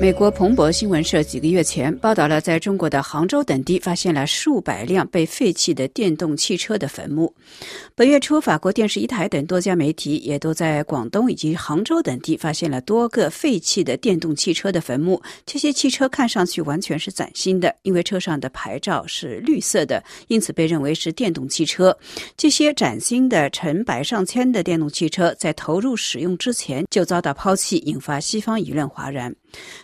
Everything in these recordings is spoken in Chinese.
美国彭博新闻社几个月前报道了，在中国的杭州等地发现了数百辆被废弃的电动汽车的坟墓。本月初，法国电视一台等多家媒体也都在广东以及杭州等地发现了多个废弃的电动汽车的坟墓。这些汽车看上去完全是崭新的，因为车上的牌照是绿色的，因此被认为是电动汽车。这些崭新的成百上千的电动汽车在投入使用之前就遭到抛弃，引发西方舆论哗然。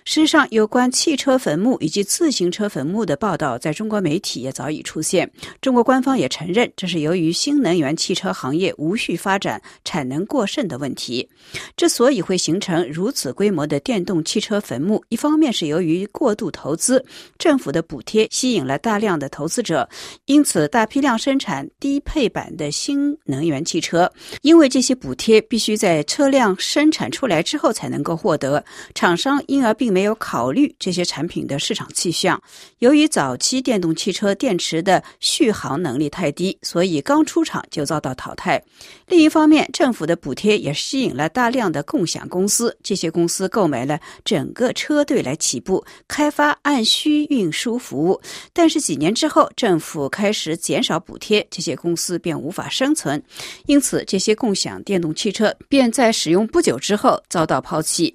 事实上，有关汽车坟墓以及自行车坟墓的报道，在中国媒体也早已出现。中国官方也承认，这是由于新能源汽车行业无序发展、产能过剩的问题。之所以会形成如此规模的电动汽车坟墓，一方面是由于过度投资，政府的补贴吸引了大量的投资者，因此大批量生产低配版的新能源汽车。因为这些补贴必须在车辆生产出来之后才能够获得，厂商因因而并没有考虑这些产品的市场气象。由于早期电动汽车电池的续航能力太低，所以刚出厂就遭到淘汰。另一方面，政府的补贴也吸引了大量的共享公司，这些公司购买了整个车队来起步开发按需运输服务。但是几年之后，政府开始减少补贴，这些公司便无法生存，因此这些共享电动汽车便在使用不久之后遭到抛弃。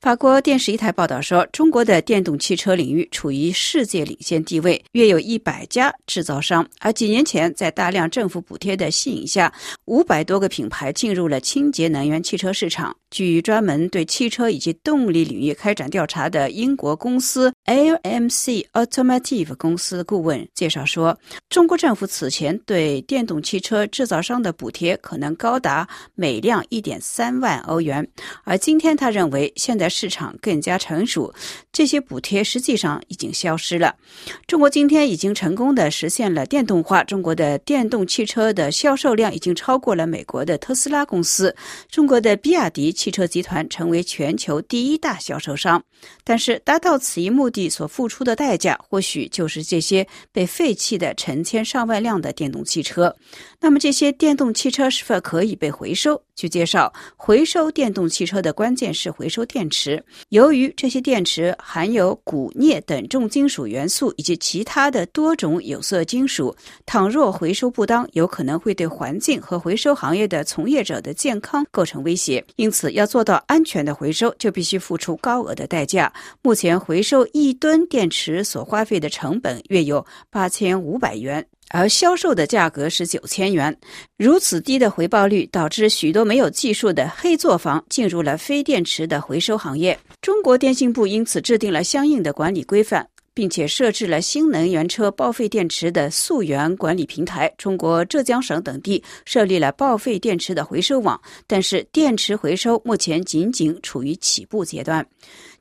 法国电视一台报道说，中国的电动汽车领域处于世界领先地位，约有一百家制造商。而几年前，在大量政府补贴的吸引下，五百多个品牌进入了清洁能源汽车市场。据专门对汽车以及动力领域开展调查的英国公司 LMC Automotive 公司顾问介绍说，中国政府此前对电动汽车制造商的补贴可能高达每辆一点三万欧元，而今天他认为。现在市场更加成熟，这些补贴实际上已经消失了。中国今天已经成功的实现了电动化，中国的电动汽车的销售量已经超过了美国的特斯拉公司，中国的比亚迪汽车集团成为全球第一大销售商。但是，达到此一目的所付出的代价，或许就是这些被废弃的成千上万辆的电动汽车。那么，这些电动汽车是否可以被回收？据介绍，回收电动汽车的关键是回收电池。由于这些电池含有钴、镍等重金属元素以及其他的多种有色金属，倘若回收不当，有可能会对环境和回收行业的从业者的健康构成威胁。因此，要做到安全的回收，就必须付出高额的代价。目前，回收一吨电池所花费的成本约有八千五百元。而销售的价格是九千元，如此低的回报率导致许多没有技术的黑作坊进入了非电池的回收行业。中国电信部因此制定了相应的管理规范，并且设置了新能源车报废电池的溯源管理平台。中国浙江省等地设立了报废电池的回收网，但是电池回收目前仅仅处于起步阶段。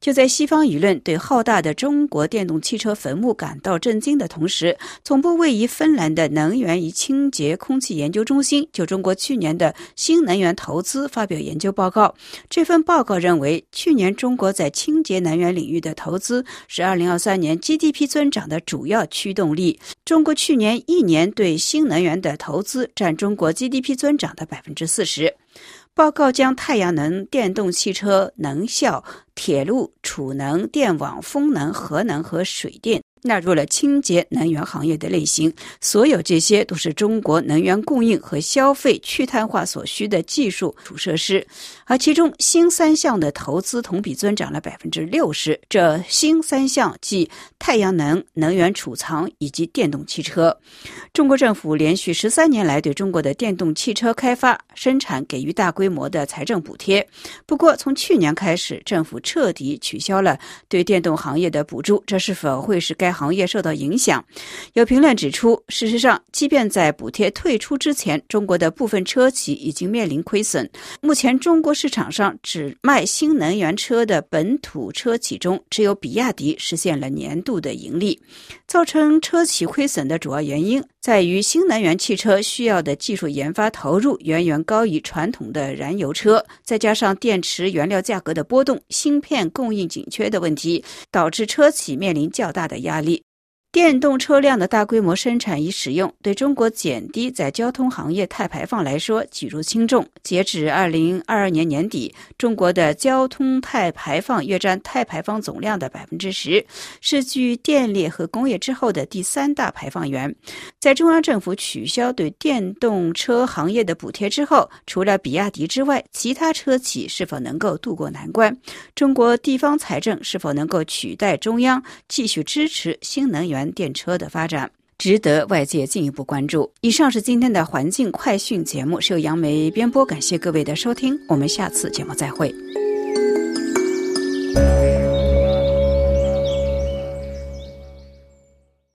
就在西方舆论对浩大的中国电动汽车坟墓感到震惊的同时，总部位于芬兰的能源与清洁空气研究中心就中国去年的新能源投资发表研究报告。这份报告认为，去年中国在清洁能源领域的投资是2023年 GDP 增长的主要驱动力。中国去年一年对新能源的投资占中国 GDP 增长的百分之四十。报告将太阳能、电动汽车、能效、铁路、储能、电网、风能、核能和水电。纳入了清洁能源行业的类型，所有这些都是中国能源供应和消费去碳化所需的技术主设施，而其中新三项的投资同比增长了百分之六十。这新三项即太阳能、能源储藏以及电动汽车。中国政府连续十三年来对中国的电动汽车开发生产给予大规模的财政补贴，不过从去年开始，政府彻底取消了对电动行业的补助，这是否会是该？行业受到影响，有评论指出，事实上，即便在补贴退出之前，中国的部分车企已经面临亏损。目前，中国市场上只卖新能源车的本土车企中，只有比亚迪实现了年度的盈利。造成车企亏损的主要原因在于，新能源汽车需要的技术研发投入远远高于传统的燃油车，再加上电池原料价格的波动、芯片供应紧缺的问题，导致车企面临较大的压力。电动车辆的大规模生产与使用，对中国减低在交通行业碳排放来说举足轻重。截止二零二二年年底，中国的交通碳排放约占碳排放总量的百分之十，是继电力和工业之后的第三大排放源。在中央政府取消对电动车行业的补贴之后，除了比亚迪之外，其他车企是否能够渡过难关？中国地方财政是否能够取代中央继续支持新能源电车的发展值得外界进一步关注。以上是今天的环境快讯节目，是由杨梅编播，感谢各位的收听，我们下次节目再会。